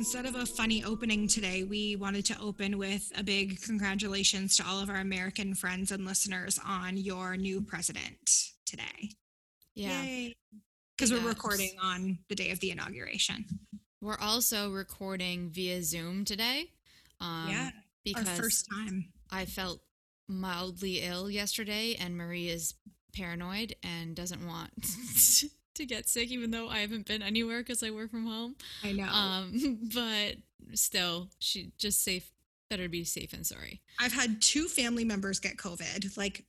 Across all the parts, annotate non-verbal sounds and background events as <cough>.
instead of a funny opening today, we wanted to open with a big congratulations to all of our American friends and listeners on your new president today. Yeah. Because we're recording on the day of the inauguration. We're also recording via Zoom today. Um, yeah. Because Our first time. I felt mildly ill yesterday, and Marie is paranoid and doesn't want <laughs> to get sick, even though I haven't been anywhere because I work from home. I know. Um, <laughs> but still, she just safe. Better be safe and sorry. I've had two family members get COVID. Like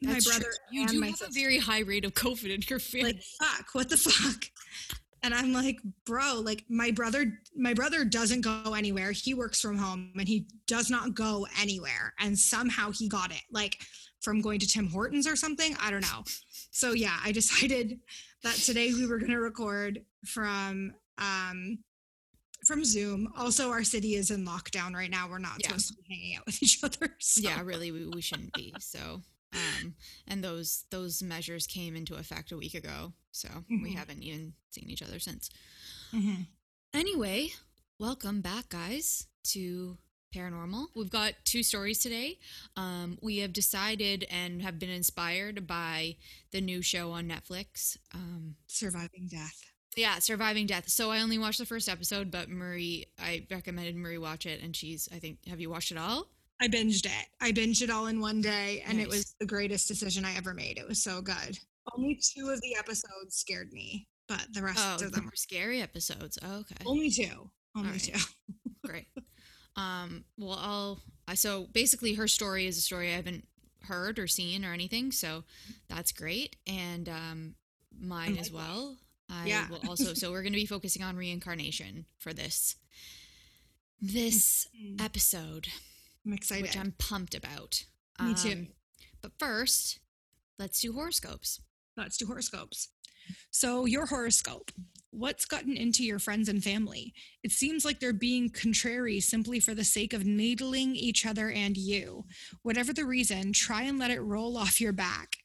That's my true. brother You and do have a very high rate of COVID in your family. like fuck what the fuck and i'm like bro like my brother my brother doesn't go anywhere he works from home and he does not go anywhere and somehow he got it like from going to tim hortons or something i don't know so yeah i decided that today we were going to record from um from zoom also our city is in lockdown right now we're not Yeah. supposed to be hanging out with each other <laughs> so. yeah, really, we, we shouldn't be. So, um, and those those measures came into effect a week ago. So we Mhm. haven't even seen each other since. Mhm. Anyway, welcome back, guys, to Paranormal. We've got two stories today. Um, we have decided and have been inspired by the new show on Netflix. Um, surviving death yeah, Surviving Death. So I only watched the first episode, but Marie, I recommended Marie watch it, and she's, I think, have you watched it all? I binged it. I binged it all in one day, and it was the greatest decision I ever made. It was so good. Only two of the episodes scared me, but the rest Oh, of the them more scary episodes. Oh, okay. only two. Only right. two. <laughs> Great. Um, well, I'll. So basically, her story is a story I haven't heard or seen or anything, so that's great. And um, mine as well. I Yeah. will also. So we're going to be focusing on reincarnation for this this Mm, episode, I'm excited. which I'm pumped about. Me too. Um, But first, let's do horoscopes. Let's do horoscopes. So, your horoscope. What's gotten into your friends and family? It seems like they're being contrary simply for the sake of needling each other and you. Whatever the reason, try and let it roll off your back.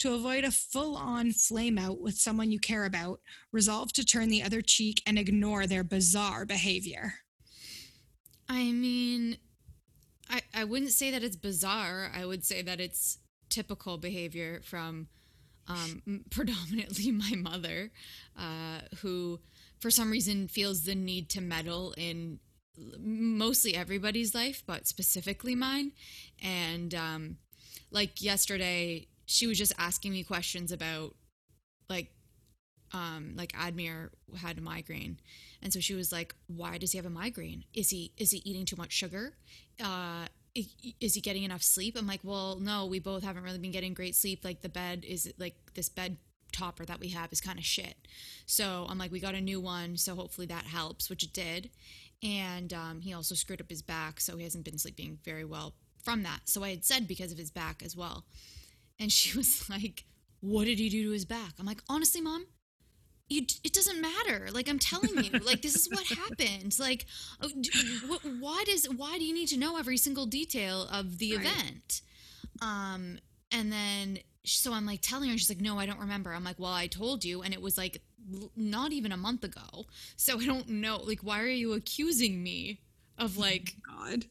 To avoid a full on flame out with someone you care about, resolve to turn the other cheek and ignore their bizarre behavior. I mean, I I wouldn't say that it's bizarre. I would say that it's typical behavior from um, <laughs> predominantly my mother, uh, who for some reason feels the need to meddle in mostly everybody's life, but specifically mine. And um, like yesterday, she was just asking me questions about like um like Admir had a migraine. And so she was like why does he have a migraine? Is he is he eating too much sugar? Uh is he getting enough sleep? I'm like well no we both haven't really been getting great sleep. Like the bed is like this bed topper that we have is kind of shit. So i'm like we got a new one so hopefully that helps which it did. And um, he also screwed up his back so he hasn't been sleeping very well from that. So i had said because of his back as well. And she <laughs> was like what did he do to his back? I'm like honestly mom you, it doesn't matter. Like I'm telling you, like this is what happened. Like, oh, d- why does why do you need to know every single detail of the Right. event? Um, and then so I'm like telling her, she's like, no, I don't remember. I'm like, well, I told you, and it was like not even a month ago. So I don't know. Like, why are you accusing me of like God.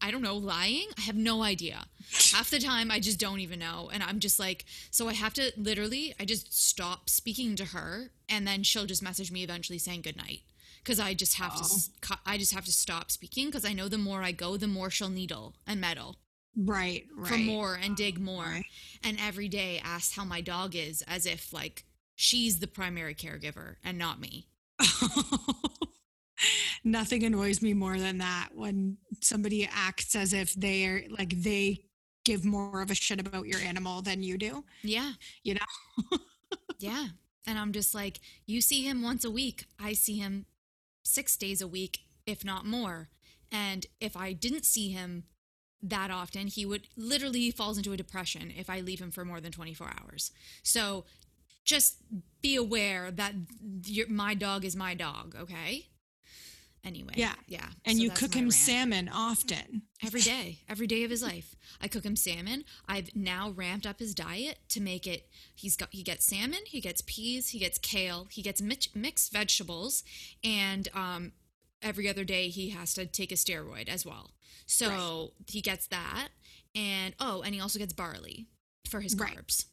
I don't know, lying? I have no idea. Half the time, I just don't even know. And I'm just like, so I have to literally, I just stop speaking to her, and then she'll just message me eventually saying goodnight. Because I just have to, I just have to stop speaking. Because I know the more I go, the more she'll needle and meddle Right, right. for more and dig more. Right. And every day ask how my dog is, as if like she's the primary caregiver and not me. <laughs> nothing annoys me more than that when somebody acts as if they're like they give more of a shit about your animal than you do. Yeah. You know? <laughs> yeah. And I'm just like, you see him once a week. I see him six days a week, if not more. And if I didn't see him that often, he would literally falls into a depression if I leave him for more than 24 hours. So just be aware that your, my dog is my dog, okay? Anyway, Yeah. yeah. And So you cook him rant. salmon often. every <laughs> day, every day of his life. I cook him salmon. I've now ramped up his diet to make it. He's got he gets salmon, he gets peas, he gets kale, he gets mix, mixed vegetables, and um, every other day he has to take a steroid as well. So he gets that, and oh, and he also gets barley for his Right. carbs.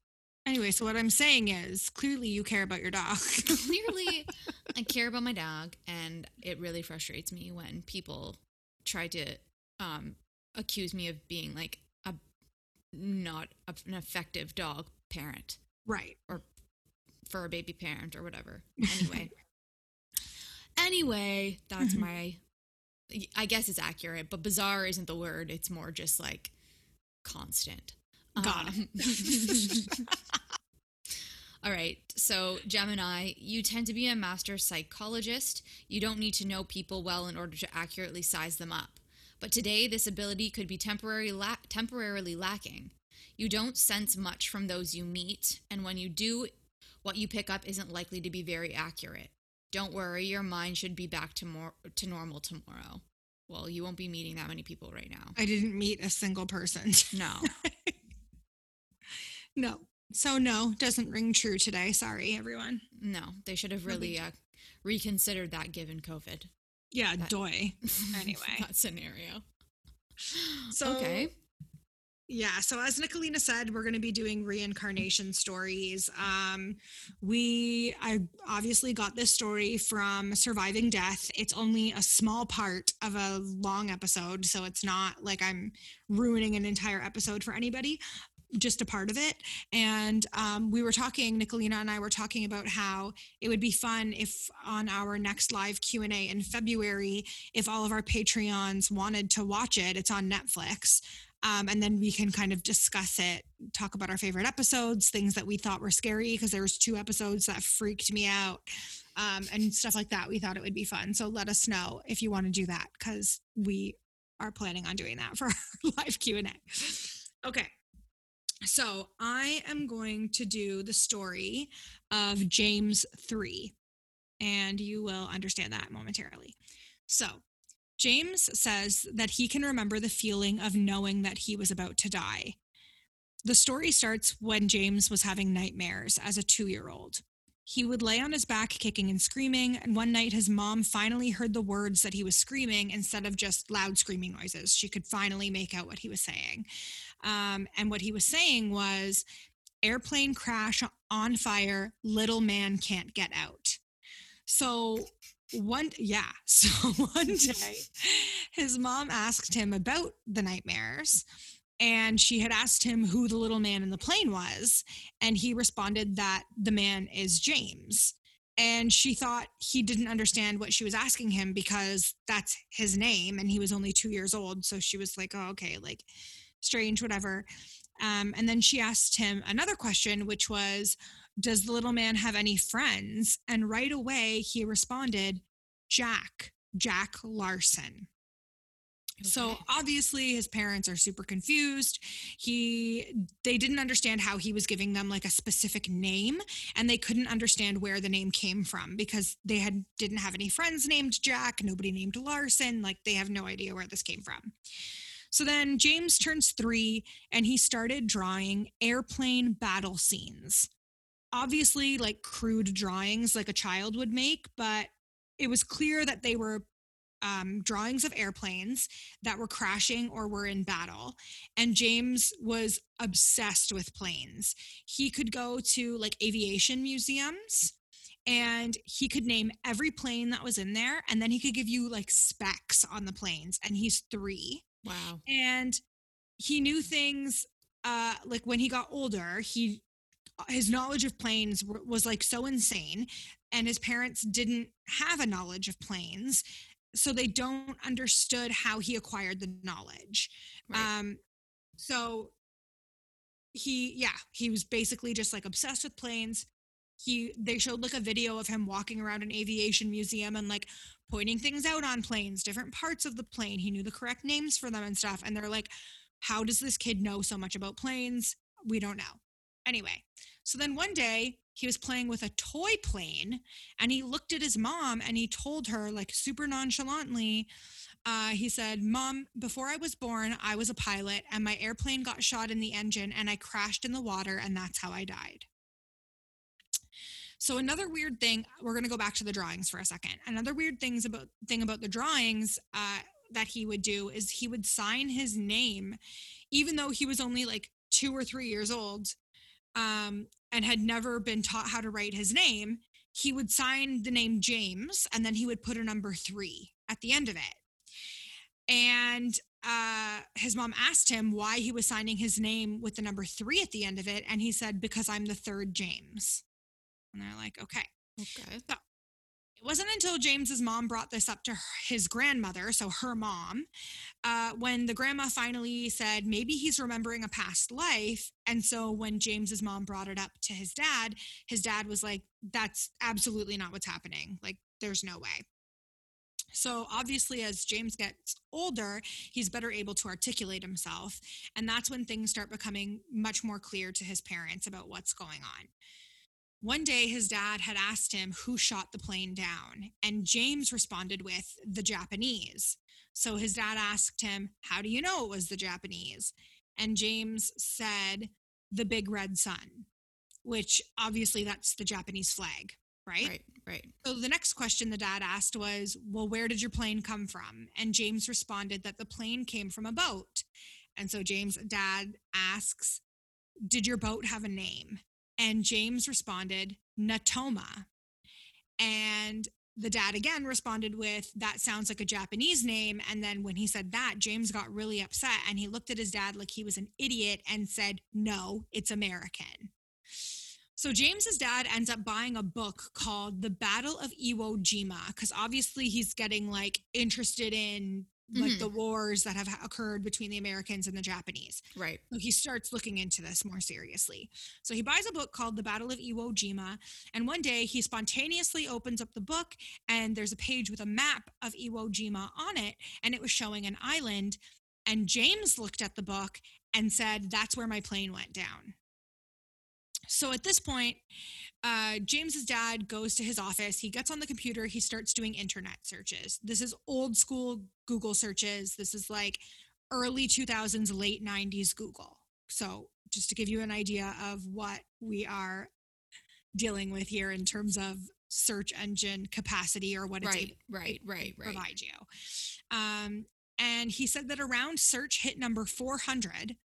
Anyway, so what I'm saying is clearly you care about your dog. <laughs> Clearly, I care about my dog, and it really frustrates me when people try to um, accuse me of being like a not a, an effective dog parent right. Or for a baby parent or whatever. <laughs> Anyway, anyway, that's Mhm. my. I guess it's accurate, but bizarre isn't the word. It's more just like constant. Got Um, <laughs> All right. So, Gemini, you tend to be a master psychologist. You don't need to know people well in order to accurately size them up. But today, this ability could be temporary la- temporarily lacking. You don't sense much from those you meet, and when you do, what you pick up isn't likely to be very accurate. Don't worry, your mind should be back to more to normal tomorrow. Well, you won't be meeting that many people right now. I didn't meet a single person. No. <laughs> no. So no, doesn't ring true today. Sorry, everyone. No, they should have really uh, reconsidered that given COVID. Yeah, That- doy. <laughs> Anyway. that scenario. So okay. Yeah, so as Nicolina said, we're going to be doing reincarnation stories. Um, we, I obviously got this story from Surviving Death. It's only a small part of a long episode, so it's not like I'm ruining an entire episode for anybody, just a part of it. And um, we were talking, Nicolina and I were talking about how it would be fun if on our next live Q and A in February, if all of our Patreons wanted to watch it, it's on Netflix. Um, and then we can kind of discuss it, talk about our favorite episodes, things that we thought were scary because there was two episodes that freaked me out, um, and stuff like that. We thought it would be fun. So let us know if you want to do that because we are planning on doing that for <laughs> our live Q and A. Okay. So I am going to do the story of James 3, and you will understand that momentarily. So, James says that he can remember the feeling of knowing that he was about to die. The story starts when James was having nightmares as a two year old. He would lay on his back, kicking and screaming, and one night his mom finally heard the words that he was screaming instead of just loud screaming noises. She could finally make out what he was saying. Um, and what he was saying was, airplane crash on fire, little man can't get out. So one yeah <laughs> so one day his mom asked him about the nightmares and she had asked him who the little man in the plane was and he responded that the man is james and she thought he didn't understand what she was asking him because that's his name and he was only two years old so she was like oh okay like strange whatever um, and then she asked him another question which was does the little man have any friends? And right away he responded, Jack, Jack Larsen. So obviously his parents are super confused. He they didn't understand how he was giving them like a specific name and they couldn't understand where the name came from because they had didn't have any friends named Jack, nobody named Larsen, like they have no idea where this came from. So then James turns 3 and he started drawing airplane battle scenes. Obviously like crude drawings like a child would make, but it was clear that they were um, drawings of airplanes that were crashing or were in battle. And James was obsessed with planes. He could go to like aviation museums and he could name every plane that was in there. And then he could give you like specs on the planes. And he's three. Wow. And he knew things uh, like when he got older, he his knowledge of planes was like so insane and his parents didn't have a knowledge of planes so they don't understood how he acquired the knowledge. Right. Um, so he, yeah, he was basically just like obsessed with planes. He, they showed like a video of him walking around an aviation museum and like pointing things out on planes, different parts of the plane. He knew the correct names for them and stuff. And they're like, how does this kid know so much about planes? We don't know. Anyway, so then one day he was playing with a toy plane and he looked at his mom and he told her, like super nonchalantly, uh, he said, Mom, before I was born, I was a pilot and my airplane got shot in the engine and I crashed in the water and that's how I died. So another weird thing, we're going to go back to the drawings for a second. Another weird things about thing about the drawings uh, that he would do is he would sign his name, even though he was only like two or three years old, um, and had never been taught how to write his name. He would sign the name James, and then he would put a number three at the end of it. And uh, his mom asked him why he was signing his name with the number three at the end of it, and he said, "Because I'm the third James." And they're like, "Okay." okay. It wasn't until James's mom brought this up to her, his grandmother, so her mom, uh, when the grandma finally said maybe he's remembering a past life. And so when James's mom brought it up to his dad, his dad was like, "That's absolutely not what's happening. Like, there's no way." So obviously, as James gets older, he's better able to articulate himself. And that's when things start becoming much more clear to his parents about what's going on. One day, his dad had asked him who shot the plane down, and James responded with the Japanese. So his dad asked him, How do you know it was the Japanese? And James said, The big red sun, which obviously that's the Japanese flag, right? Right. Right. So the next question the dad asked was, Well, where did your plane come from? And James responded that the plane came from a boat. And so James' dad asks, Did your boat have a name? And James responded, Natoma. And the dad again responded with, That sounds like a Japanese name. And then when he said that, James got really upset and he looked at his dad like he was an idiot and said, No, it's American. So James's dad ends up buying a book called The Battle of Iwo Jima because obviously he's getting like interested in like Mhm. the wars that have occurred between the Americans and the Japanese. Right. So he starts looking into this more seriously. So he buys a book called The Battle of Iwo Jima. And one day he spontaneously opens up the book and there's a page with a map of Iwo Jima on it. And it was showing an island. And James looked at the book and said, That's where my plane went down. So at this point, uh, James's dad goes to his office. He gets on the computer. He starts doing internet searches. This is old school Google searches. This is like early 2000s, late 90s Google. So just to give you an idea of what we are dealing with here in terms of search engine capacity or what it's Right. able Right. Right. Right. provide you. Um, and he said that around search hit number 400,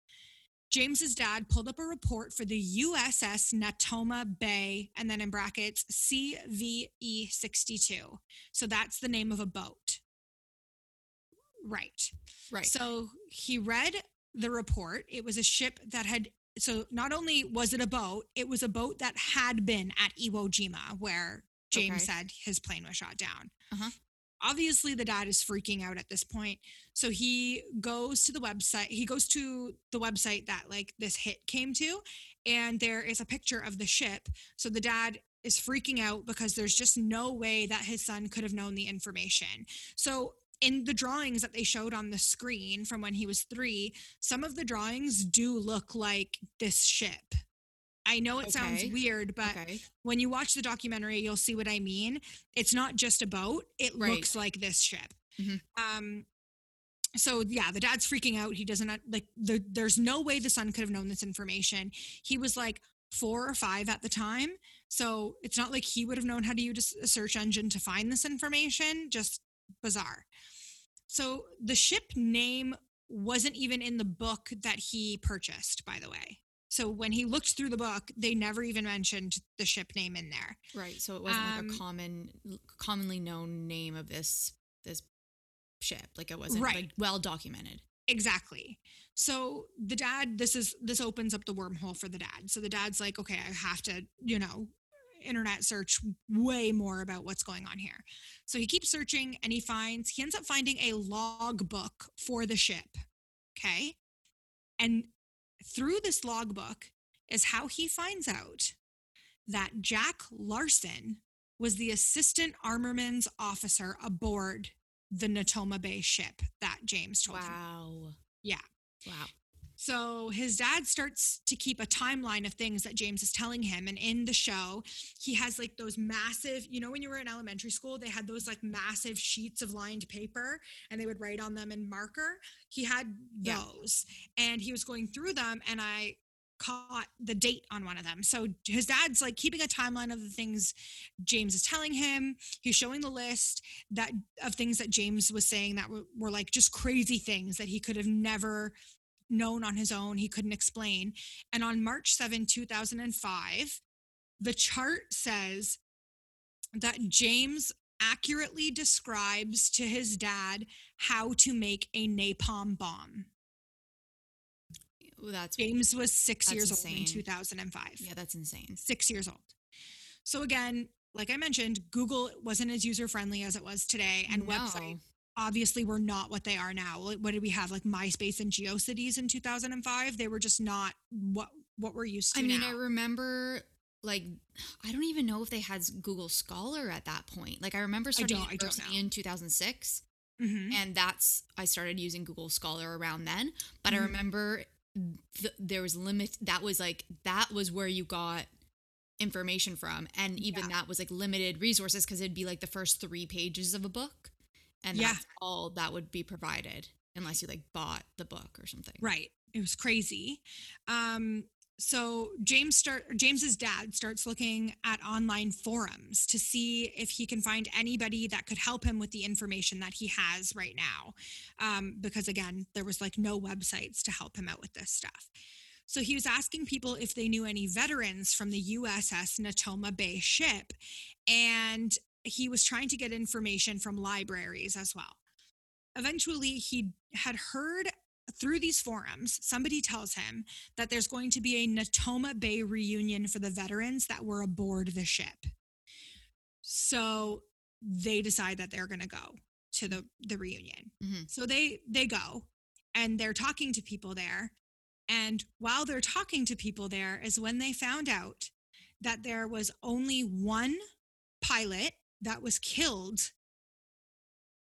James's dad pulled up a report for the USS Natoma Bay and then in brackets CVE 62. So that's the name of a boat. Right. Right. So he read the report. It was a ship that had, so not only was it a boat, it was a boat that had been at Iwo Jima, where James Okay. said his plane was shot down. Uh-huh. Obviously, the dad is freaking out at this point. So he goes to the website. He goes to the website that like this hit came to, and there is a picture of the ship. So the dad is freaking out because there's just no way that his son could have known the information. So in the drawings that they showed on the screen from when he was three, some of the drawings do look like this ship. I know it sounds weird, but okay. when you watch the documentary, you'll see what I mean. It's not just a boat, it Right. looks like this ship. Mhm. Um, so yeah, the dad's freaking out. He doesn't like the, there's no way the son could have known this information. He was like four or five at the time. So it's not like he would have known how to use a search engine to find this information. Just bizarre. So the ship name wasn't even in the book that he purchased, by the way. So when he looked through the book, they never even mentioned the ship name in there. Right. So it wasn't like Um, a common, commonly known name of this this ship. Like it wasn't Right. like well documented. Exactly. So the dad, this is this opens up the wormhole for the dad. So the dad's like, okay, I have to, you know, internet search way more about what's going on here. So he keeps searching and he finds he ends up finding a logbook for the ship. Okay? And through this logbook is how he finds out that Jack Larsen was the assistant armaments officer aboard the Natoma Bay ship that James told him. Wow. Yeah. Wow. So his dad starts to keep a timeline of things that James is telling him. And in the show, he has like those massive, you know, when you were in elementary school, they had those like massive sheets of lined paper and they would write on them in marker. He had Yeah. those and he was going through them. And I caught the date on one of them. So his dad's like keeping a timeline of the things James is telling him. He's showing the list that of things that James was saying that were, were like just crazy things that he could have never known on his own. He couldn't explain. And on March 7, 2005, the chart says that James accurately describes to his dad how to make a napalm bomb. Well, that's James was six That's years old in 2005. yeah, that's insane. Six years old. So again, like I mentioned, Google wasn't as user friendly as it was today, and No. websites obviously were not what they are now. What did we have? Like MySpace and GeoCities in 2005. They were just not what what we're used to. I mean, now. I remember like I don't even know if they had Google Scholar at that point. Like I remember starting I university in 2006 Mhm. and that's I started using Google Scholar around then, but I Mhm. remember th- there was limit that was like that was where you got information from and even Yeah. that was like limited resources because it'd be like the first 3 pages of a book and Yeah. that's all that would be provided unless you like bought the book or something. Right. It was crazy. Um, so James start James's dad starts looking at online forums to see if he can find anybody that could help him with the information that he has right now. Um, because again, there was like no websites to help him out with this stuff. So he was asking people if they knew any veterans from the USS Natoma Bay ship, and he was trying to get information from libraries as well. Eventually, he had heard through these forums, somebody tells him that there's going to be a Natoma Bay reunion for the veterans that were aboard the ship. So they decide that they're going to go to the the reunion. Mhm. So they they go and they're talking to people there. And while they're talking to people there is when they found out that there was only one pilot that was killed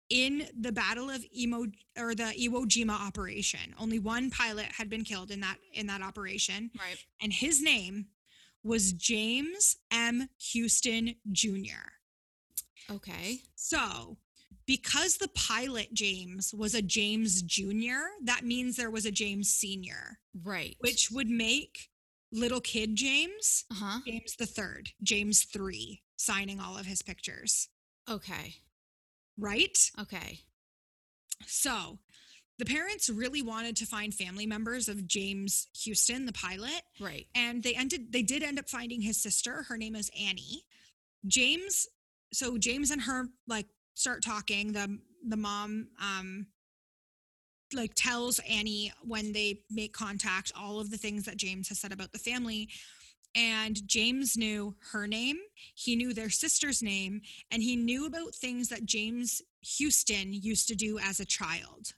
in the Battle of Imo or the Iwo Jima operation. Only one pilot had been killed in that in that operation, Right. and his name was James M. Huston Jr. Okay. So, because the pilot James was a James Jr., that means there was a James Sr., Right. which would make little kid James uh-huh. James the third, James three, signing all of his pictures. Okay. Right? Okay. So the parents really wanted to find family members of James Huston, the pilot, Right. and they ended they did end up finding his sister. Her name is Annie. James, so James and her like start talking. The the mom um like tells Annie when they make contact all of the things that James has said about the family. And James knew her name, he knew their sister's name, and he knew about things that James Huston used to do as a child.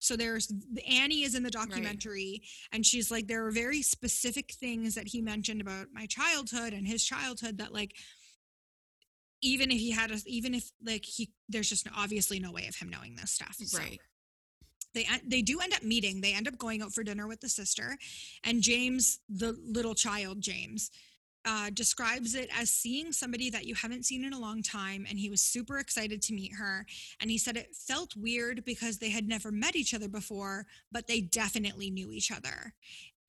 So there's Annie is in the documentary, and she's like, there are very specific things that he mentioned about my childhood and his childhood that like even if he had a even if like he there's just obviously no way of him knowing this stuff. So Right. They they do end up meeting. They end up going out for dinner with the sister, and James, the little child James, uh, describes it as seeing somebody that you haven't seen in a long time, and he was super excited to meet her. And he said it felt weird because they had never met each other before, but they definitely knew each other.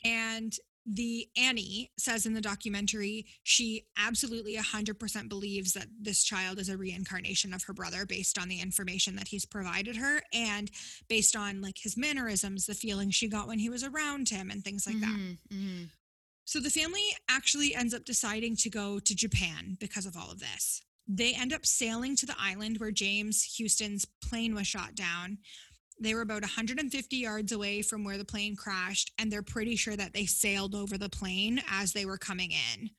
And the Annie says in the documentary, she absolutely 100% believes that this child is a reincarnation of her brother based on the information that he's provided her and based on like his mannerisms, the feeling she got when he was around him, and things like that. Mhm, mhm. So the family actually ends up deciding to go to Japan because of all of this. They end up sailing to the island where James Huston's plane was shot down. They were about 150 yards away from where the plane crashed, and they're pretty sure that they sailed over the plane as they were coming in.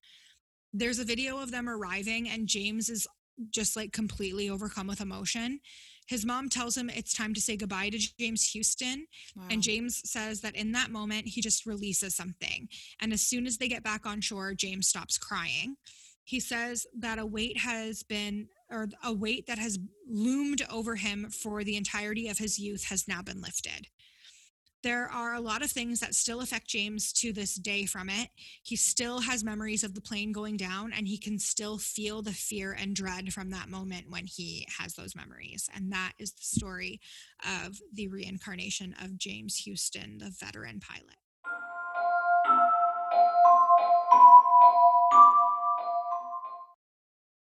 there's a video of them arriving, and James is just like completely overcome with emotion. His mom tells him it's time to say goodbye to James Huston. Wow. And James says that in that moment, he just releases something. And as soon as they get back on shore, James stops crying. He says that a weight has been, or a weight that has loomed over him for the entirety of his youth has now been lifted. There are a lot of things that still affect James to this day from it. He still has memories of the plane going down, and he can still feel the fear and dread from that moment when he has those memories. And that is the story of the reincarnation of James Huston, the veteran pilot.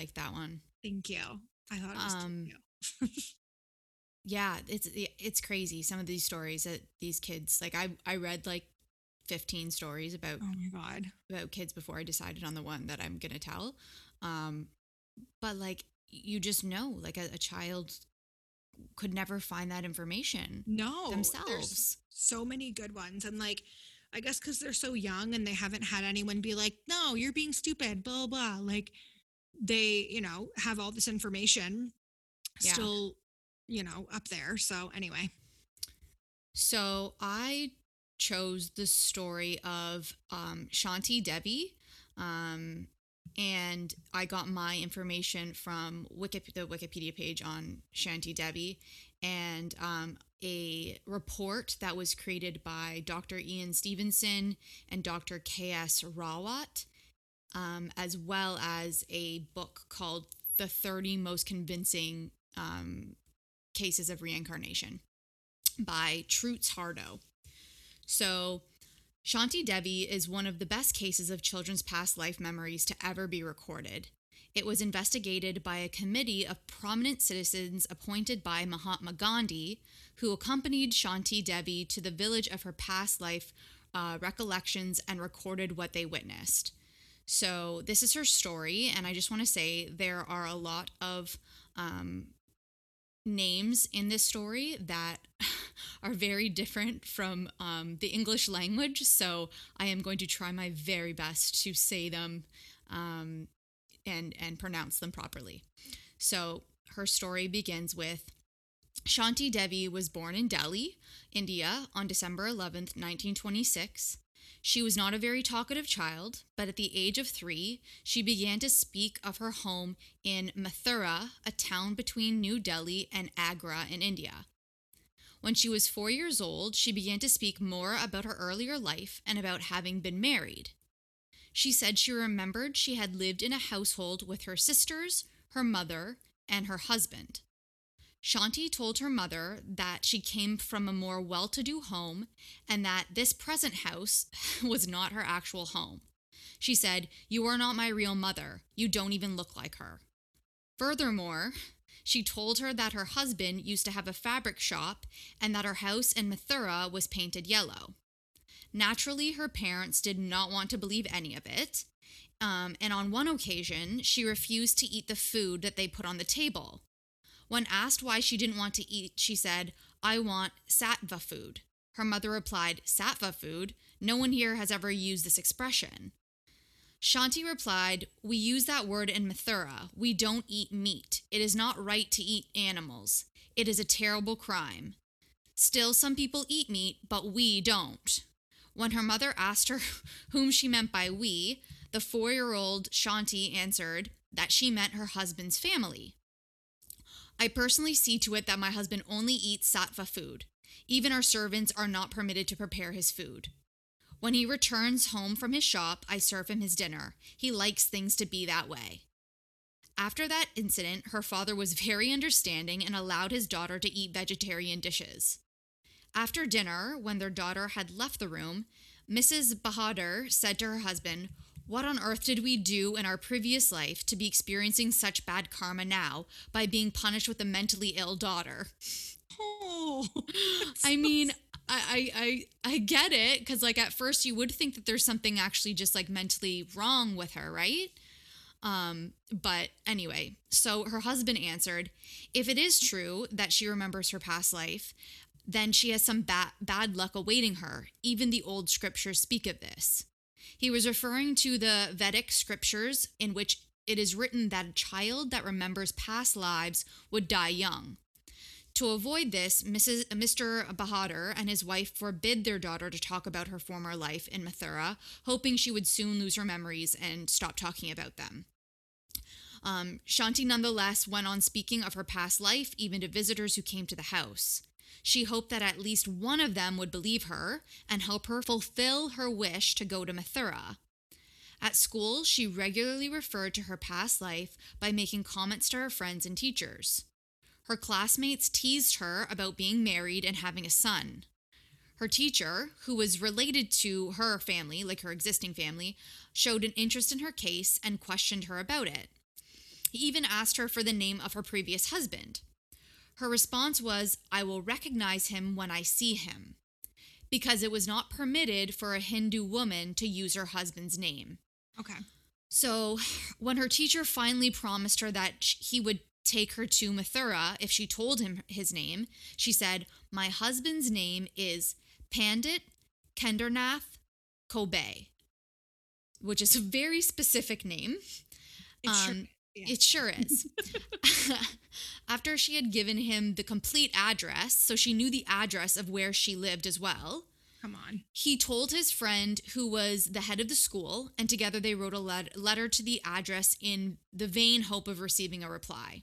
like that one. Thank you. I thought it was Um. <laughs> Yeah, it's it's crazy. Some of these stories that these kids like. I I read like fifteen stories about Oh my god. about kids before I decided on the one that I'm gonna tell. Um, but like you just know, like a, a child could never find that information No. Themselves. so many good ones. And like, I guess because they're so young and they haven't had anyone be like, no, you're being stupid, blah, blah. Like, they, you know, have all this information Yeah. still, you know, up there. So, anyway. So I chose the story of um, Shanti Devi, um, and I got my information from Wikip- the Wikipedia page on Shanti Devi, and um, a report that was created by Dr. Ian Stevenson and Dr. K.S. Rawat, um, as well as a book called "The 30 Most Convincing um, Cases of Reincarnation." by Trutz Hardo. So, Shanti Devi is one of the best cases of children's past life memories to ever be recorded. It was investigated by a committee of prominent citizens appointed by Mahatma Gandhi, who accompanied Shanti Devi to the village of her past life uh, recollections and recorded what they witnessed. So, this is her story, and I just want to say there are a lot of um, names in this story that <laughs> are very different from um, the English language. So I am going to try my very best to say them um, and and pronounce them properly. So her story begins with Shanti Devi was born in Delhi, India, on December 11th, 1926. She was not a very talkative child, but at the age of three, she began to speak of her home in Mathura, a town between New Delhi and Agra in India. When she was four years old, she began to speak more about her earlier life and about having been married. She said she remembered she had lived in a household with her sisters, her mother, and her husband. Shanti told her mother that she came from a more well to do home and that this present house <laughs> was not her actual home. She said, You are not my real mother. You don't even look like her. Furthermore, she told her that her husband used to have a fabric shop and that her house in Mathura was painted yellow. Naturally, her parents did not want to believe any of it. Um, and on one occasion, she refused to eat the food that they put on the table. When asked why she didn't want to eat, she said, I want sattva food. Her mother replied, Sattva food? No one here has ever used this expression. Shanti replied, We use that word in Mathura. We don't eat meat. It is not right to eat animals. It is a terrible crime. Still, some people eat meat, but we don't. When her mother asked her <laughs> whom she meant by we, the four year old Shanti answered that she meant her husband's family. I personally see to it that my husband only eats sattva food. Even our servants are not permitted to prepare his food. When he returns home from his shop, I serve him his dinner. He likes things to be that way. After that incident, her father was very understanding and allowed his daughter to eat vegetarian dishes. After dinner, when their daughter had left the room, Mrs. Bahadur said to her husband, What on earth did we do in our previous life to be experiencing such bad karma now by being punished with a mentally ill daughter? Oh, I <laughs> mean, I I I, get it because like at first you would think that there's something actually just like mentally wrong with her, right? Um, but anyway, so her husband answered, if it is true that she remembers her past life, then she has some bad bad luck awaiting her. Even the old scriptures speak of this. He was referring to the Vedic scriptures in which it is written that a child that remembers past lives would die young. To avoid this, Mrs. Mr. Bahadur and his wife forbid their daughter to talk about her former life in Mathura, hoping she would soon lose her memories and stop talking about them. Um, Shanti nonetheless went on speaking of her past life, even to visitors who came to the house. She hoped that at least one of them would believe her and help her fulfill her wish to go to Mathura. At school, she regularly referred to her past life by making comments to her friends and teachers. Her classmates teased her about being married and having a son. Her teacher, who was related to her family, like her existing family, showed an interest in her case and questioned her about it. He even asked her for the name of her previous husband. Her response was, I will recognize him when I see him, because it was not permitted for a Hindu woman to use her husband's name. okay. So, when her teacher finally promised her that he would take her to Mathura if she told him his name, she said, My husband's name is Pandit Kendernath Kobe, which is a very specific name. It sure- Um, yeah. It sure is. <laughs> <laughs> After she had given him the complete address, so she knew the address of where she lived as well, Come on. he told his friend who was the head of the school, and together they wrote a let- letter to the address in the vain hope of receiving a reply.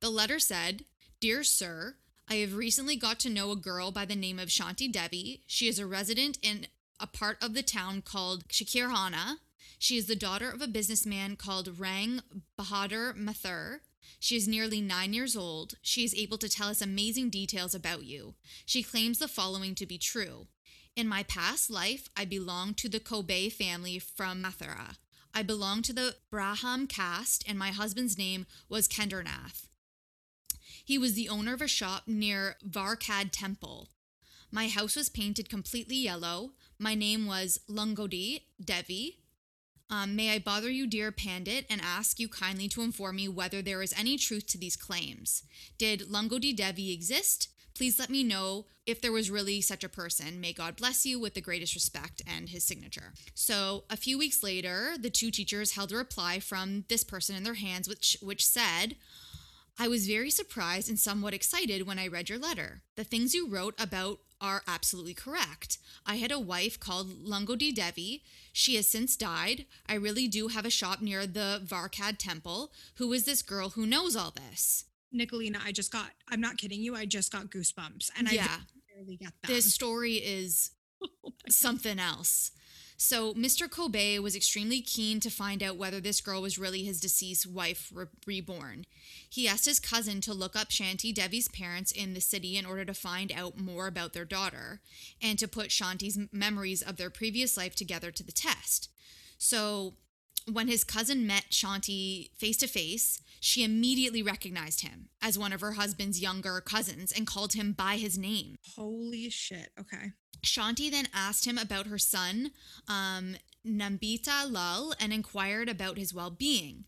The letter said, Dear Sir, I have recently got to know a girl by the name of Shanti Devi. She is a resident in a part of the town called Shakirhana. She is the daughter of a businessman called Rang Bahadur Mathur. She is nearly nine years old. She is able to tell us amazing details about you. She claims the following to be true. In my past life, I belonged to the Kobe family from Mathura. I belonged to the Braham caste, and my husband's name was Kendernath. He was the owner of a shop near Varkad Temple. My house was painted completely yellow. My name was Lungodi Devi. Um, may I bother you, dear Pandit, and ask you kindly to inform me whether there is any truth to these claims? Did Lungodi Devi exist? Please let me know if there was really such a person. May God bless you with the greatest respect and his signature. So, a few weeks later, the two teachers held a reply from this person in their hands, which, which said, I was very surprised and somewhat excited when I read your letter. The things you wrote about are absolutely correct. I had a wife called Lungodi Devi. She has since died. I really do have a shop near the Varkad temple. Who is this girl who knows all this? Nicolina, I just got, I'm not kidding you, I just got goosebumps and I Yeah. barely get them. This story is <laughs> oh something else. So, Mr. Kobe was extremely keen to find out whether this girl was really his deceased wife re- reborn. He asked his cousin to look up Shanti Devi's parents in the city in order to find out more about their daughter and to put Shanti's memories of their previous life together to the test. So, when his cousin met Shanti face to face, she immediately recognized him as one of her husband's younger cousins and called him by his name. Holy shit. Okay. Shanti then asked him about her son, um, Nambita Lal, and inquired about his well being.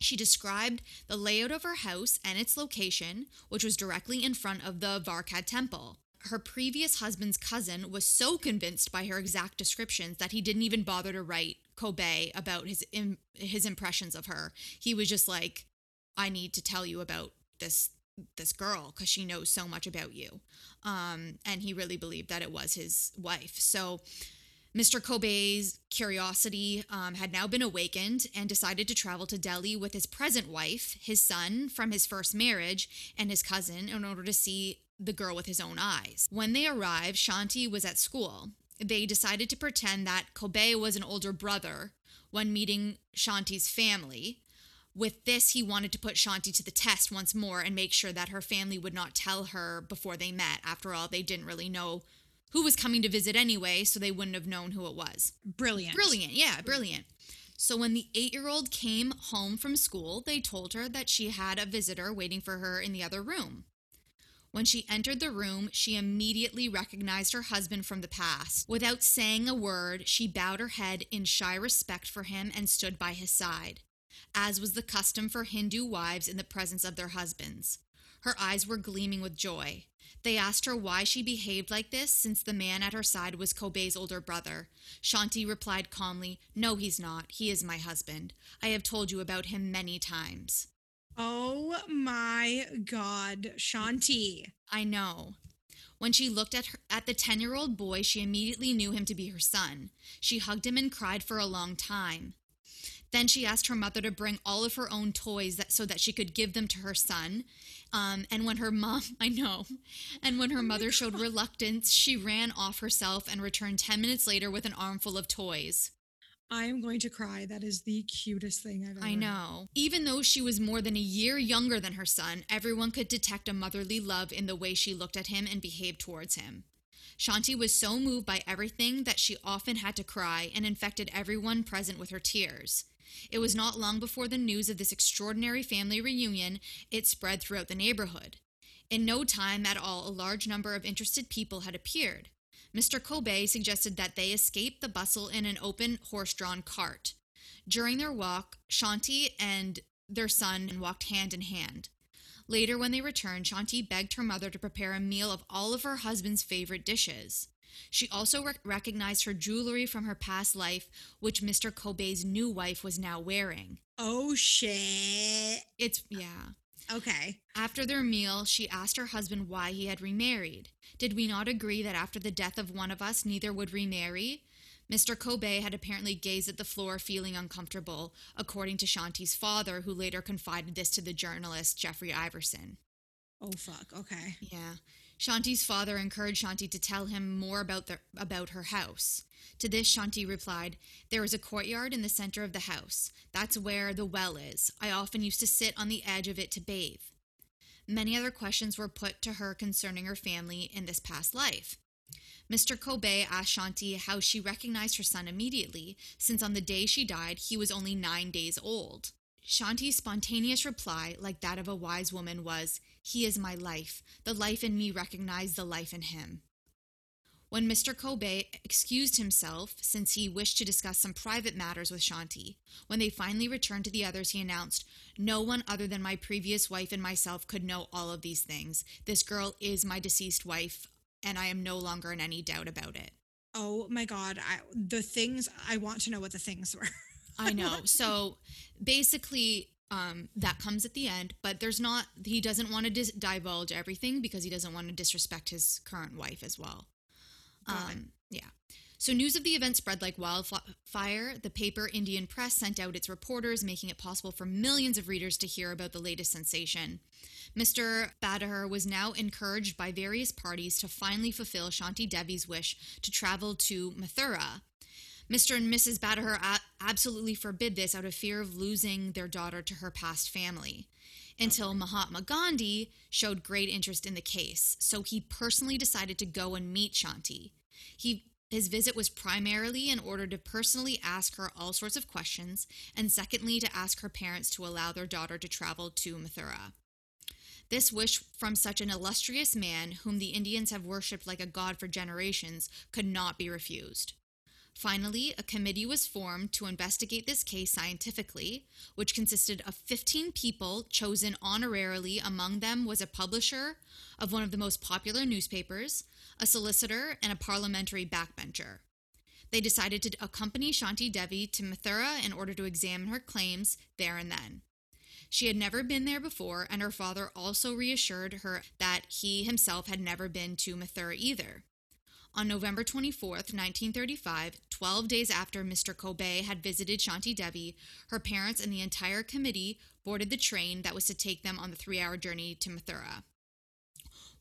She described the layout of her house and its location, which was directly in front of the Varkad temple. Her previous husband's cousin was so convinced by her exact descriptions that he didn't even bother to write Kobe about his Im- his impressions of her. He was just like, "I need to tell you about this this girl because she knows so much about you. Um, and he really believed that it was his wife. So Mr. Kobe's curiosity um, had now been awakened and decided to travel to Delhi with his present wife, his son from his first marriage, and his cousin in order to see the girl with his own eyes. When they arrived, Shanti was at school. They decided to pretend that Kobe was an older brother when meeting Shanti's family. With this, he wanted to put Shanti to the test once more and make sure that her family would not tell her before they met. After all, they didn't really know who was coming to visit anyway, so they wouldn't have known who it was. Brilliant. Brilliant, yeah, brilliant. So when the eight year old came home from school, they told her that she had a visitor waiting for her in the other room. When she entered the room, she immediately recognized her husband from the past. Without saying a word, she bowed her head in shy respect for him and stood by his side, as was the custom for Hindu wives in the presence of their husbands. Her eyes were gleaming with joy. They asked her why she behaved like this since the man at her side was Kobe's older brother. Shanti replied calmly, No, he's not. He is my husband. I have told you about him many times. Oh my God, Shanti. I know. When she looked at her, at the 10-year-old boy, she immediately knew him to be her son. She hugged him and cried for a long time. Then she asked her mother to bring all of her own toys that, so that she could give them to her son. Um, and when her mom, <laughs> I know, and when her mother showed reluctance, she ran off herself and returned 10 minutes later with an armful of toys. I am going to cry. That is the cutest thing I've ever. I know. Even though she was more than a year younger than her son, everyone could detect a motherly love in the way she looked at him and behaved towards him. Shanti was so moved by everything that she often had to cry and infected everyone present with her tears. It was not long before the news of this extraordinary family reunion it spread throughout the neighborhood. In no time at all, a large number of interested people had appeared. Mr. Kobe suggested that they escape the bustle in an open horse drawn cart. During their walk, Shanti and their son walked hand in hand. Later, when they returned, Shanti begged her mother to prepare a meal of all of her husband's favorite dishes. She also rec- recognized her jewelry from her past life, which Mr. Kobe's new wife was now wearing. Oh shit. It's, yeah. Okay. After their meal, she asked her husband why he had remarried. Did we not agree that after the death of one of us, neither would remarry? Mr. Kobe had apparently gazed at the floor, feeling uncomfortable, according to Shanti's father, who later confided this to the journalist Jeffrey Iverson. Oh fuck. Okay. Yeah. Shanti's father encouraged Shanti to tell him more about the, about her house. To this, Shanti replied, There is a courtyard in the center of the house. That's where the well is. I often used to sit on the edge of it to bathe. Many other questions were put to her concerning her family in this past life. Mr. Kobe asked Shanti how she recognized her son immediately, since on the day she died, he was only nine days old. Shanti's spontaneous reply, like that of a wise woman, was, He is my life. The life in me recognized the life in him. When Mr. Kobe excused himself, since he wished to discuss some private matters with Shanti, when they finally returned to the others, he announced, No one other than my previous wife and myself could know all of these things. This girl is my deceased wife, and I am no longer in any doubt about it. Oh my god. I, the things I want to know what the things were. I know. <laughs> So basically, um, that comes at the end, but there's not, he doesn't want to dis- divulge everything because he doesn't want to disrespect his current wife as well. Um, yeah. So news of the event spread like wildfire. The paper Indian Press sent out its reporters, making it possible for millions of readers to hear about the latest sensation. Mr. Badahar was now encouraged by various parties to finally fulfill Shanti Devi's wish to travel to Mathura. Mr. and Mrs. Badahar a- absolutely forbid this out of fear of losing their daughter to her past family. Until Mahatma Gandhi showed great interest in the case, so he personally decided to go and meet Shanti. He his visit was primarily in order to personally ask her all sorts of questions, and secondly, to ask her parents to allow their daughter to travel to Mathura. This wish from such an illustrious man, whom the Indians have worshipped like a god for generations, could not be refused. Finally, a committee was formed to investigate this case scientifically, which consisted of 15 people chosen honorarily. Among them was a publisher of one of the most popular newspapers, a solicitor, and a parliamentary backbencher. They decided to accompany Shanti Devi to Mathura in order to examine her claims there and then. She had never been there before, and her father also reassured her that he himself had never been to Mathura either. On November 24, 1935, 12 days after Mr. Kobe had visited Shanti Devi, her parents and the entire committee boarded the train that was to take them on the three hour journey to Mathura.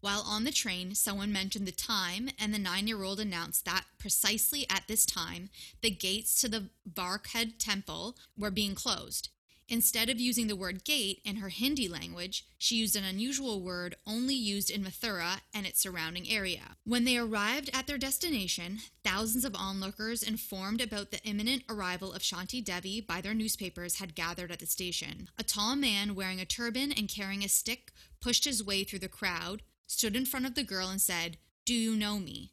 While on the train, someone mentioned the time, and the nine year old announced that precisely at this time, the gates to the Varkhed temple were being closed. Instead of using the word gate in her Hindi language, she used an unusual word only used in Mathura and its surrounding area. When they arrived at their destination, thousands of onlookers informed about the imminent arrival of Shanti Devi by their newspapers had gathered at the station. A tall man wearing a turban and carrying a stick pushed his way through the crowd, stood in front of the girl, and said, Do you know me?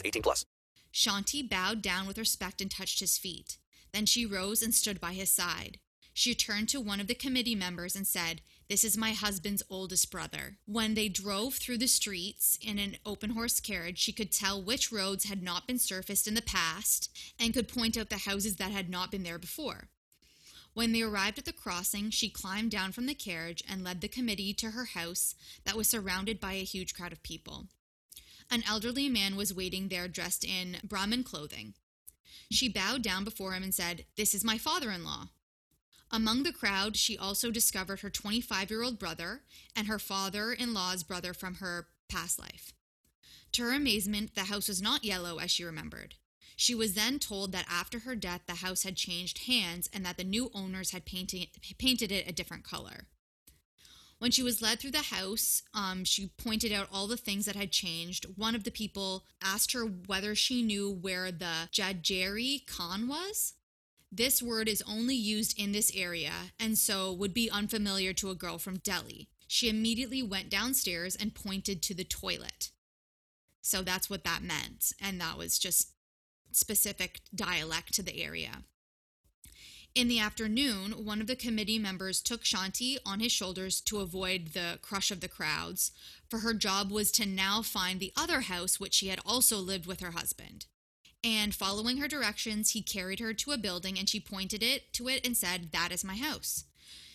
18 plus. Shanti bowed down with respect and touched his feet. Then she rose and stood by his side. She turned to one of the committee members and said, This is my husband's oldest brother. When they drove through the streets in an open horse carriage, she could tell which roads had not been surfaced in the past and could point out the houses that had not been there before. When they arrived at the crossing, she climbed down from the carriage and led the committee to her house that was surrounded by a huge crowd of people. An elderly man was waiting there dressed in Brahmin clothing. She bowed down before him and said, This is my father in law. Among the crowd, she also discovered her 25 year old brother and her father in law's brother from her past life. To her amazement, the house was not yellow as she remembered. She was then told that after her death, the house had changed hands and that the new owners had painted, painted it a different color. When she was led through the house, um, she pointed out all the things that had changed. One of the people asked her whether she knew where the Jajeri Khan was. This word is only used in this area and so would be unfamiliar to a girl from Delhi. She immediately went downstairs and pointed to the toilet. So that's what that meant. And that was just specific dialect to the area. In the afternoon, one of the committee members took Shanti on his shoulders to avoid the crush of the crowds, for her job was to now find the other house which she had also lived with her husband. And following her directions, he carried her to a building and she pointed it to it and said, That is my house.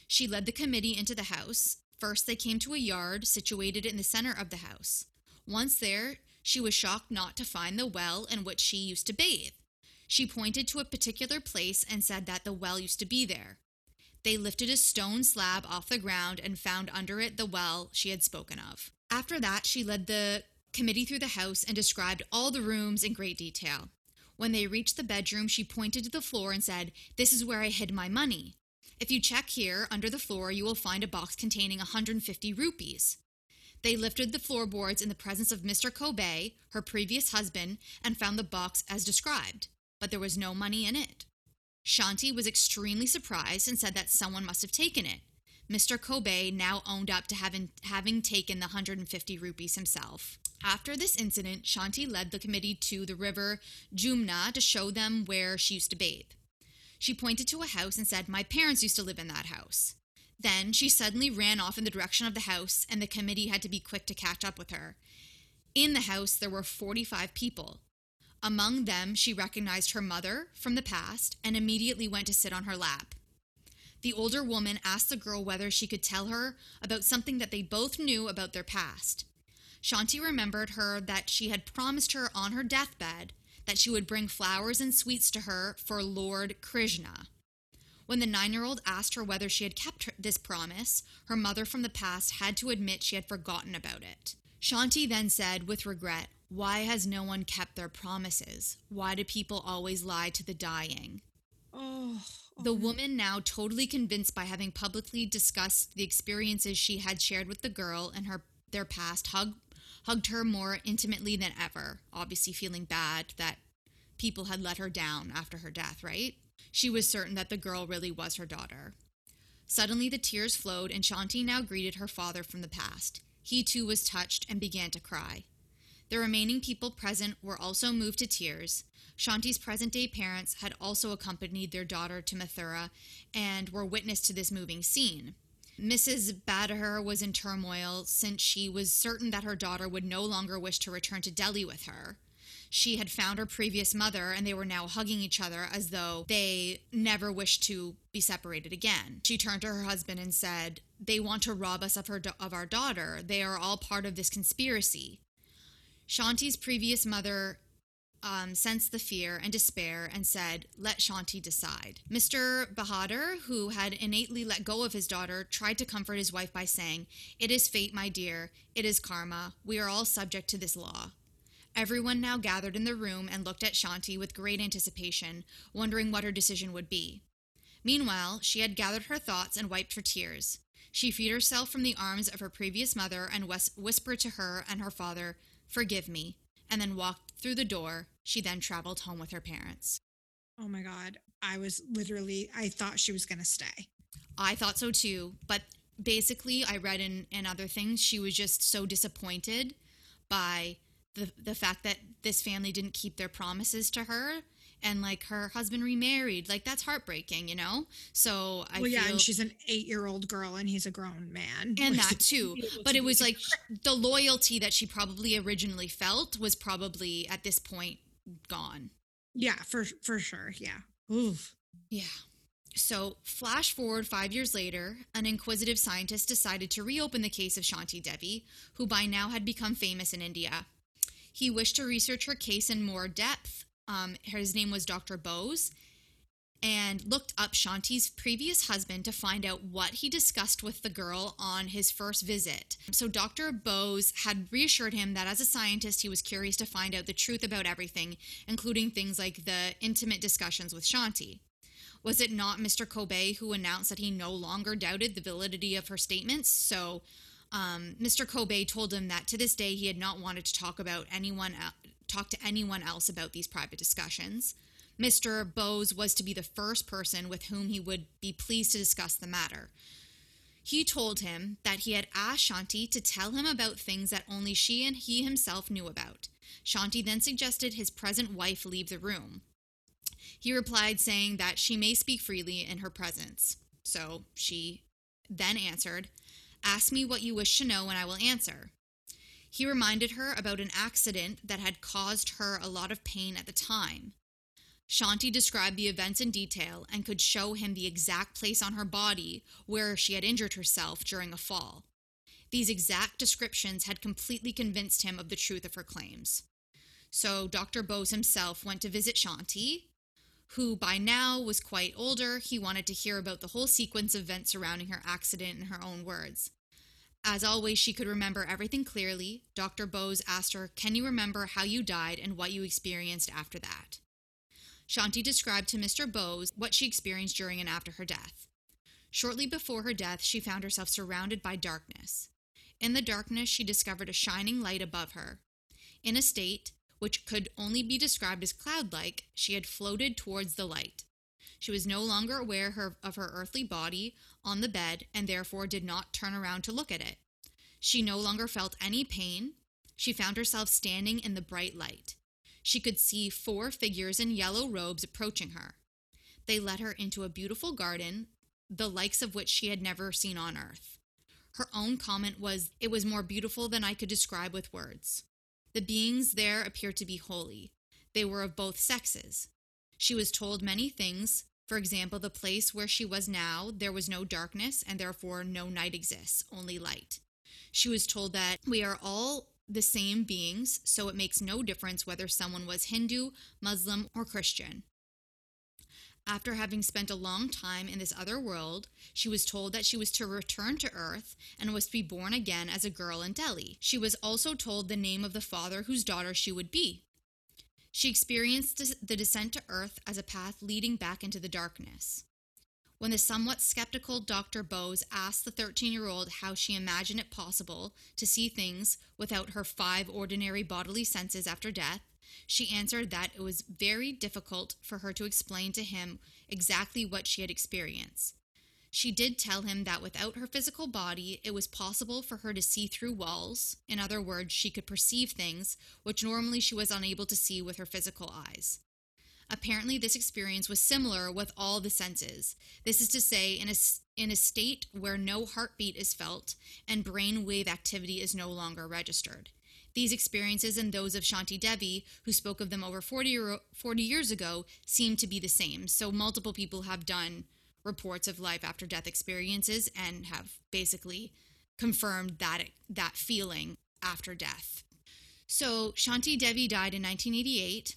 She led the committee into the house. First, they came to a yard situated in the center of the house. Once there, she was shocked not to find the well in which she used to bathe. She pointed to a particular place and said that the well used to be there. They lifted a stone slab off the ground and found under it the well she had spoken of. After that, she led the committee through the house and described all the rooms in great detail. When they reached the bedroom, she pointed to the floor and said, This is where I hid my money. If you check here under the floor, you will find a box containing 150 rupees. They lifted the floorboards in the presence of Mr. Kobe, her previous husband, and found the box as described but there was no money in it. Shanti was extremely surprised and said that someone must have taken it. Mr. Kobe now owned up to having, having taken the 150 rupees himself. After this incident, Shanti led the committee to the river Jumna to show them where she used to bathe. She pointed to a house and said, My parents used to live in that house. Then she suddenly ran off in the direction of the house, and the committee had to be quick to catch up with her. In the house, there were 45 people. Among them, she recognized her mother from the past and immediately went to sit on her lap. The older woman asked the girl whether she could tell her about something that they both knew about their past. Shanti remembered her that she had promised her on her deathbed that she would bring flowers and sweets to her for Lord Krishna. When the nine year old asked her whether she had kept this promise, her mother from the past had to admit she had forgotten about it. Shanti then said, with regret, why has no one kept their promises? Why do people always lie to the dying? Oh, oh. The woman, now totally convinced by having publicly discussed the experiences she had shared with the girl and her their past, hugged hugged her more intimately than ever, obviously feeling bad that people had let her down after her death, right? She was certain that the girl really was her daughter. Suddenly, the tears flowed, and Shanti now greeted her father from the past. He too was touched and began to cry. The remaining people present were also moved to tears. Shanti's present day parents had also accompanied their daughter to Mathura and were witness to this moving scene. Mrs. Badher was in turmoil since she was certain that her daughter would no longer wish to return to Delhi with her. She had found her previous mother and they were now hugging each other as though they never wished to be separated again. She turned to her husband and said, "They want to rob us of her of our daughter. They are all part of this conspiracy." Shanti's previous mother um, sensed the fear and despair and said, Let Shanti decide. Mr. Bahadur, who had innately let go of his daughter, tried to comfort his wife by saying, It is fate, my dear. It is karma. We are all subject to this law. Everyone now gathered in the room and looked at Shanti with great anticipation, wondering what her decision would be. Meanwhile, she had gathered her thoughts and wiped her tears. She freed herself from the arms of her previous mother and whispered to her and her father, Forgive me, and then walked through the door. She then traveled home with her parents. Oh my God. I was literally, I thought she was going to stay. I thought so too. But basically, I read in, in other things, she was just so disappointed by the, the fact that this family didn't keep their promises to her and like her husband remarried. Like that's heartbreaking you know? So i well yeah feel, and she's an eight-year-old girl and he's a grown man. And that <laughs> too. But it was like <laughs> the loyalty that she probably originally felt was probably at this point gone. Yeah for for sure yeah. Oof. yeah. So, flash forward five years later, an inquisitive scientist decided to reopen the case of Shanti Devi, who by now had become famous in India. He wished to research her case in more depth um, his name was Dr. Bose, and looked up Shanti's previous husband to find out what he discussed with the girl on his first visit. So, Dr. Bose had reassured him that as a scientist, he was curious to find out the truth about everything, including things like the intimate discussions with Shanti. Was it not Mr. Kobe who announced that he no longer doubted the validity of her statements? So, um, Mr. Kobe told him that to this day he had not wanted to talk about anyone talk to anyone else about these private discussions. Mr. Bose was to be the first person with whom he would be pleased to discuss the matter. He told him that he had asked Shanti to tell him about things that only she and he himself knew about. Shanti then suggested his present wife leave the room. He replied, saying that she may speak freely in her presence. So she then answered, Ask me what you wish to know, and I will answer. He reminded her about an accident that had caused her a lot of pain at the time. Shanti described the events in detail and could show him the exact place on her body where she had injured herself during a fall. These exact descriptions had completely convinced him of the truth of her claims. So Dr. Bose himself went to visit Shanti, who by now was quite older. He wanted to hear about the whole sequence of events surrounding her accident in her own words. As always, she could remember everything clearly. Dr. Bose asked her, Can you remember how you died and what you experienced after that? Shanti described to Mr. Bose what she experienced during and after her death. Shortly before her death, she found herself surrounded by darkness. In the darkness, she discovered a shining light above her. In a state which could only be described as cloud like, she had floated towards the light. She was no longer aware of her earthly body on the bed and therefore did not turn around to look at it. She no longer felt any pain. She found herself standing in the bright light. She could see four figures in yellow robes approaching her. They led her into a beautiful garden, the likes of which she had never seen on earth. Her own comment was, It was more beautiful than I could describe with words. The beings there appeared to be holy. They were of both sexes. She was told many things. For example, the place where she was now, there was no darkness, and therefore no night exists, only light. She was told that we are all the same beings, so it makes no difference whether someone was Hindu, Muslim, or Christian. After having spent a long time in this other world, she was told that she was to return to Earth and was to be born again as a girl in Delhi. She was also told the name of the father whose daughter she would be. She experienced the descent to Earth as a path leading back into the darkness. When the somewhat skeptical Dr. Bose asked the 13 year old how she imagined it possible to see things without her five ordinary bodily senses after death, she answered that it was very difficult for her to explain to him exactly what she had experienced. She did tell him that without her physical body, it was possible for her to see through walls. In other words, she could perceive things which normally she was unable to see with her physical eyes. Apparently, this experience was similar with all the senses. This is to say, in a, in a state where no heartbeat is felt and brain wave activity is no longer registered. These experiences and those of Shanti Devi, who spoke of them over 40, 40 years ago, seem to be the same. So, multiple people have done reports of life after death experiences and have basically confirmed that, that feeling after death. So, Shanti Devi died in 1988.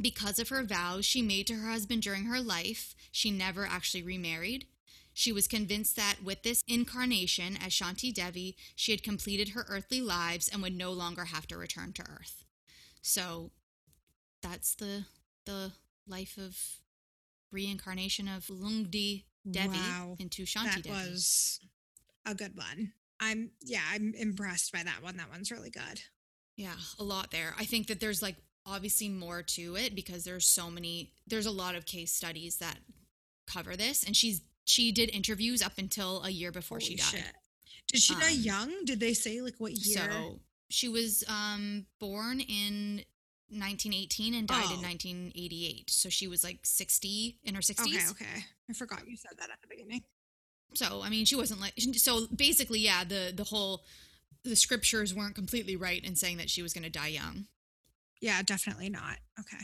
Because of her vows she made to her husband during her life, she never actually remarried. She was convinced that with this incarnation as Shanti Devi, she had completed her earthly lives and would no longer have to return to Earth. So that's the the life of reincarnation of Lugdi Devi Wow. into Shanti that Devi. was a good one. I'm yeah, I'm impressed by that one. That one's really good. Yeah, a lot there. I think that there's like obviously more to it because there's so many there's a lot of case studies that cover this and she's she did interviews up until a year before she died. shit. Did she die Um, young? Did they say like what year? So she was um born in 1918 and died in Oh. 1988. So she was like 60 in her 60s. okay, okay. I forgot you said that at the beginning. So I mean, she wasn't like so basically, yeah. The the whole the scriptures weren't completely right in saying that she was going to die young. Yeah, definitely not. Okay.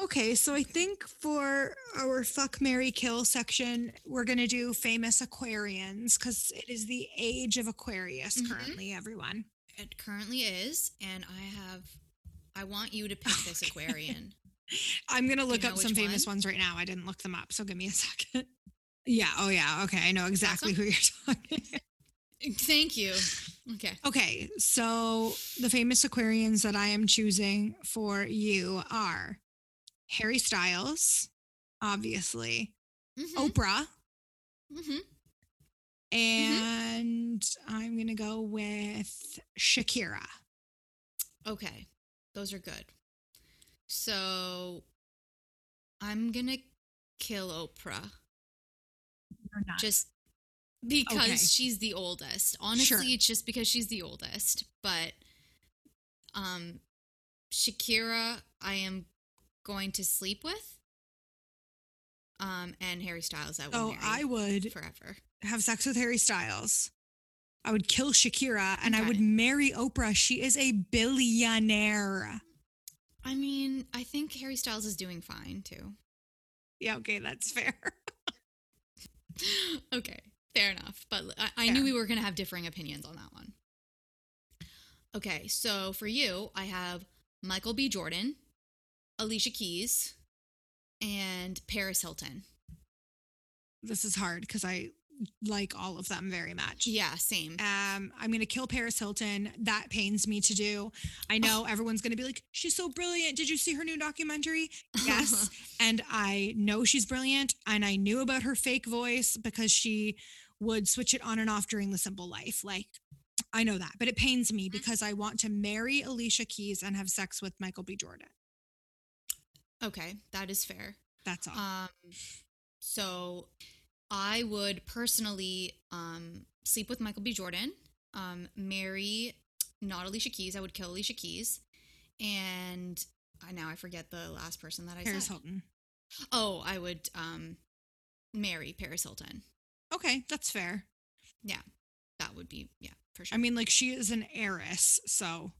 Okay, so I think for our fuck Mary kill section, we're gonna do famous Aquarians because it is the age of Aquarius Mhm. currently, everyone. It currently is, and I have. I want you to pick <laughs> this Aquarian. I'm gonna you look know up some famous one? ones right now. I didn't look them up, so give me a <laughs> second. Yeah, oh yeah, okay. I know exactly Awesome. who you're <laughs> talking. Thank you. Okay. okay, so the famous Aquarians that I am choosing for you are Harry Styles, obviously, Mhm, Oprah, mhm. and I'm gonna go with Shakira. Okay, those are good. So I'm gonna kill Oprah just because Okay. she's the oldest. Honestly, Sure. it's just because she's the oldest. But um, Shakira, I am going to sleep with. Um, and Harry Styles, I will Oh, I would forever. have sex with Harry Styles. I would kill Shakira and I would marry Oprah. She is a billionaire. I mean, I think Harry Styles is doing fine too. Yeah, okay, that's fair. <laughs> okay, fair enough. But I, I knew we were going to have differing opinions on that one. Okay, so for you, I have Michael B. Jordan, Alicia Keys, and Paris Hilton. This is hard because I like all of them very much. Yeah, same. Um, I'm gonna kill Paris Hilton. That pains me to do. I know everyone's gonna be like, she's so brilliant. Did you see her new documentary? <laughs> Yes. and I know she's brilliant. And I knew about her fake voice because she would switch it on and off during the simple life. Like I know that, but it pains me because I want to marry Alicia Keys and have sex with Michael B. Jordan. Okay, that is fair. That's all. Um, so I would personally um, sleep with Michael B. Jordan, um, marry not Alicia Keys. I would kill Alicia Keys, and uh, now I forget the last person that I Paris said. Hilton. Oh, I would um, marry Paris Hilton. Okay, that's fair. Yeah, that would be yeah for sure. I mean, like she is an heiress, so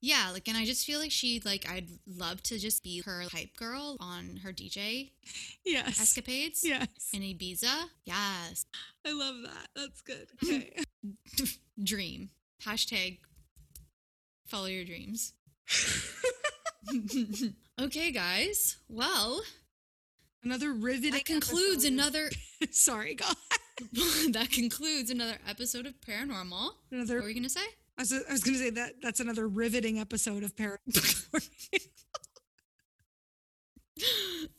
yeah, like, and I just feel like she like I'd love to just be her hype girl on her DJ <laughs> yes, escapades. yes, in Ibiza. Yes, I love that. That's good. <laughs> Okay. <laughs> dream. Hashtag follow your dreams. okay, guys. Well, Another riveting. that concludes episode. another. Sorry, God. that concludes another episode of Paranormal. Another. What were you gonna say? I was, I was going to say that that's another riveting episode of Paranormal. <laughs>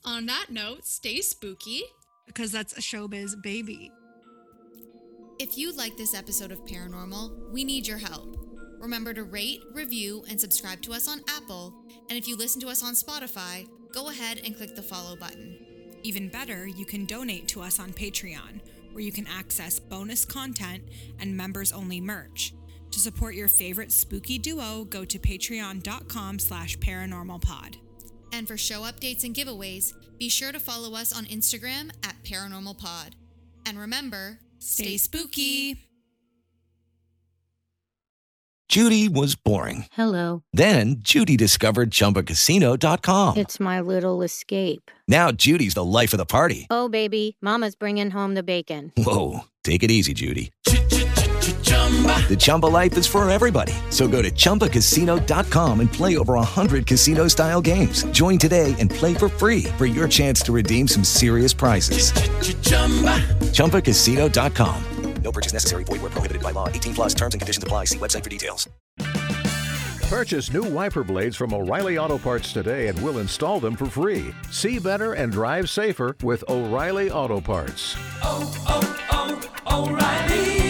On that note, stay spooky. because that's a showbiz baby. If you like this episode of Paranormal, we need your help. Remember to rate, review, and subscribe to us on Apple. And if you listen to us on Spotify, go ahead and click the follow button. Even better, you can donate to us on Patreon, where you can access bonus content and members-only merch. To support your favorite spooky duo, go to patreon.com slash paranormalpod. And for show updates and giveaways, be sure to follow us on Instagram at ParanormalPod. And remember, Stay spooky! Judy was boring. Hello. Then Judy discovered ChumbaCasino.com. It's my little escape. Now Judy's the life of the party. Oh, baby, Mama's bringing home the bacon. Whoa, take it easy, Judy. The Chumba life is for everybody. So go to ChumbaCasino.com and play over 100 casino style games. Join today and play for free for your chance to redeem some serious prizes. ChumbaCasino.com. No purchase necessary. Void where prohibited by law. 18 plus terms and conditions apply. See website for details. Purchase new wiper blades from O'Reilly Auto Parts today and we'll install them for free. See better and drive safer with O'Reilly Auto Parts. Oh, oh, oh, O'Reilly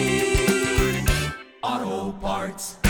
Auto Parts.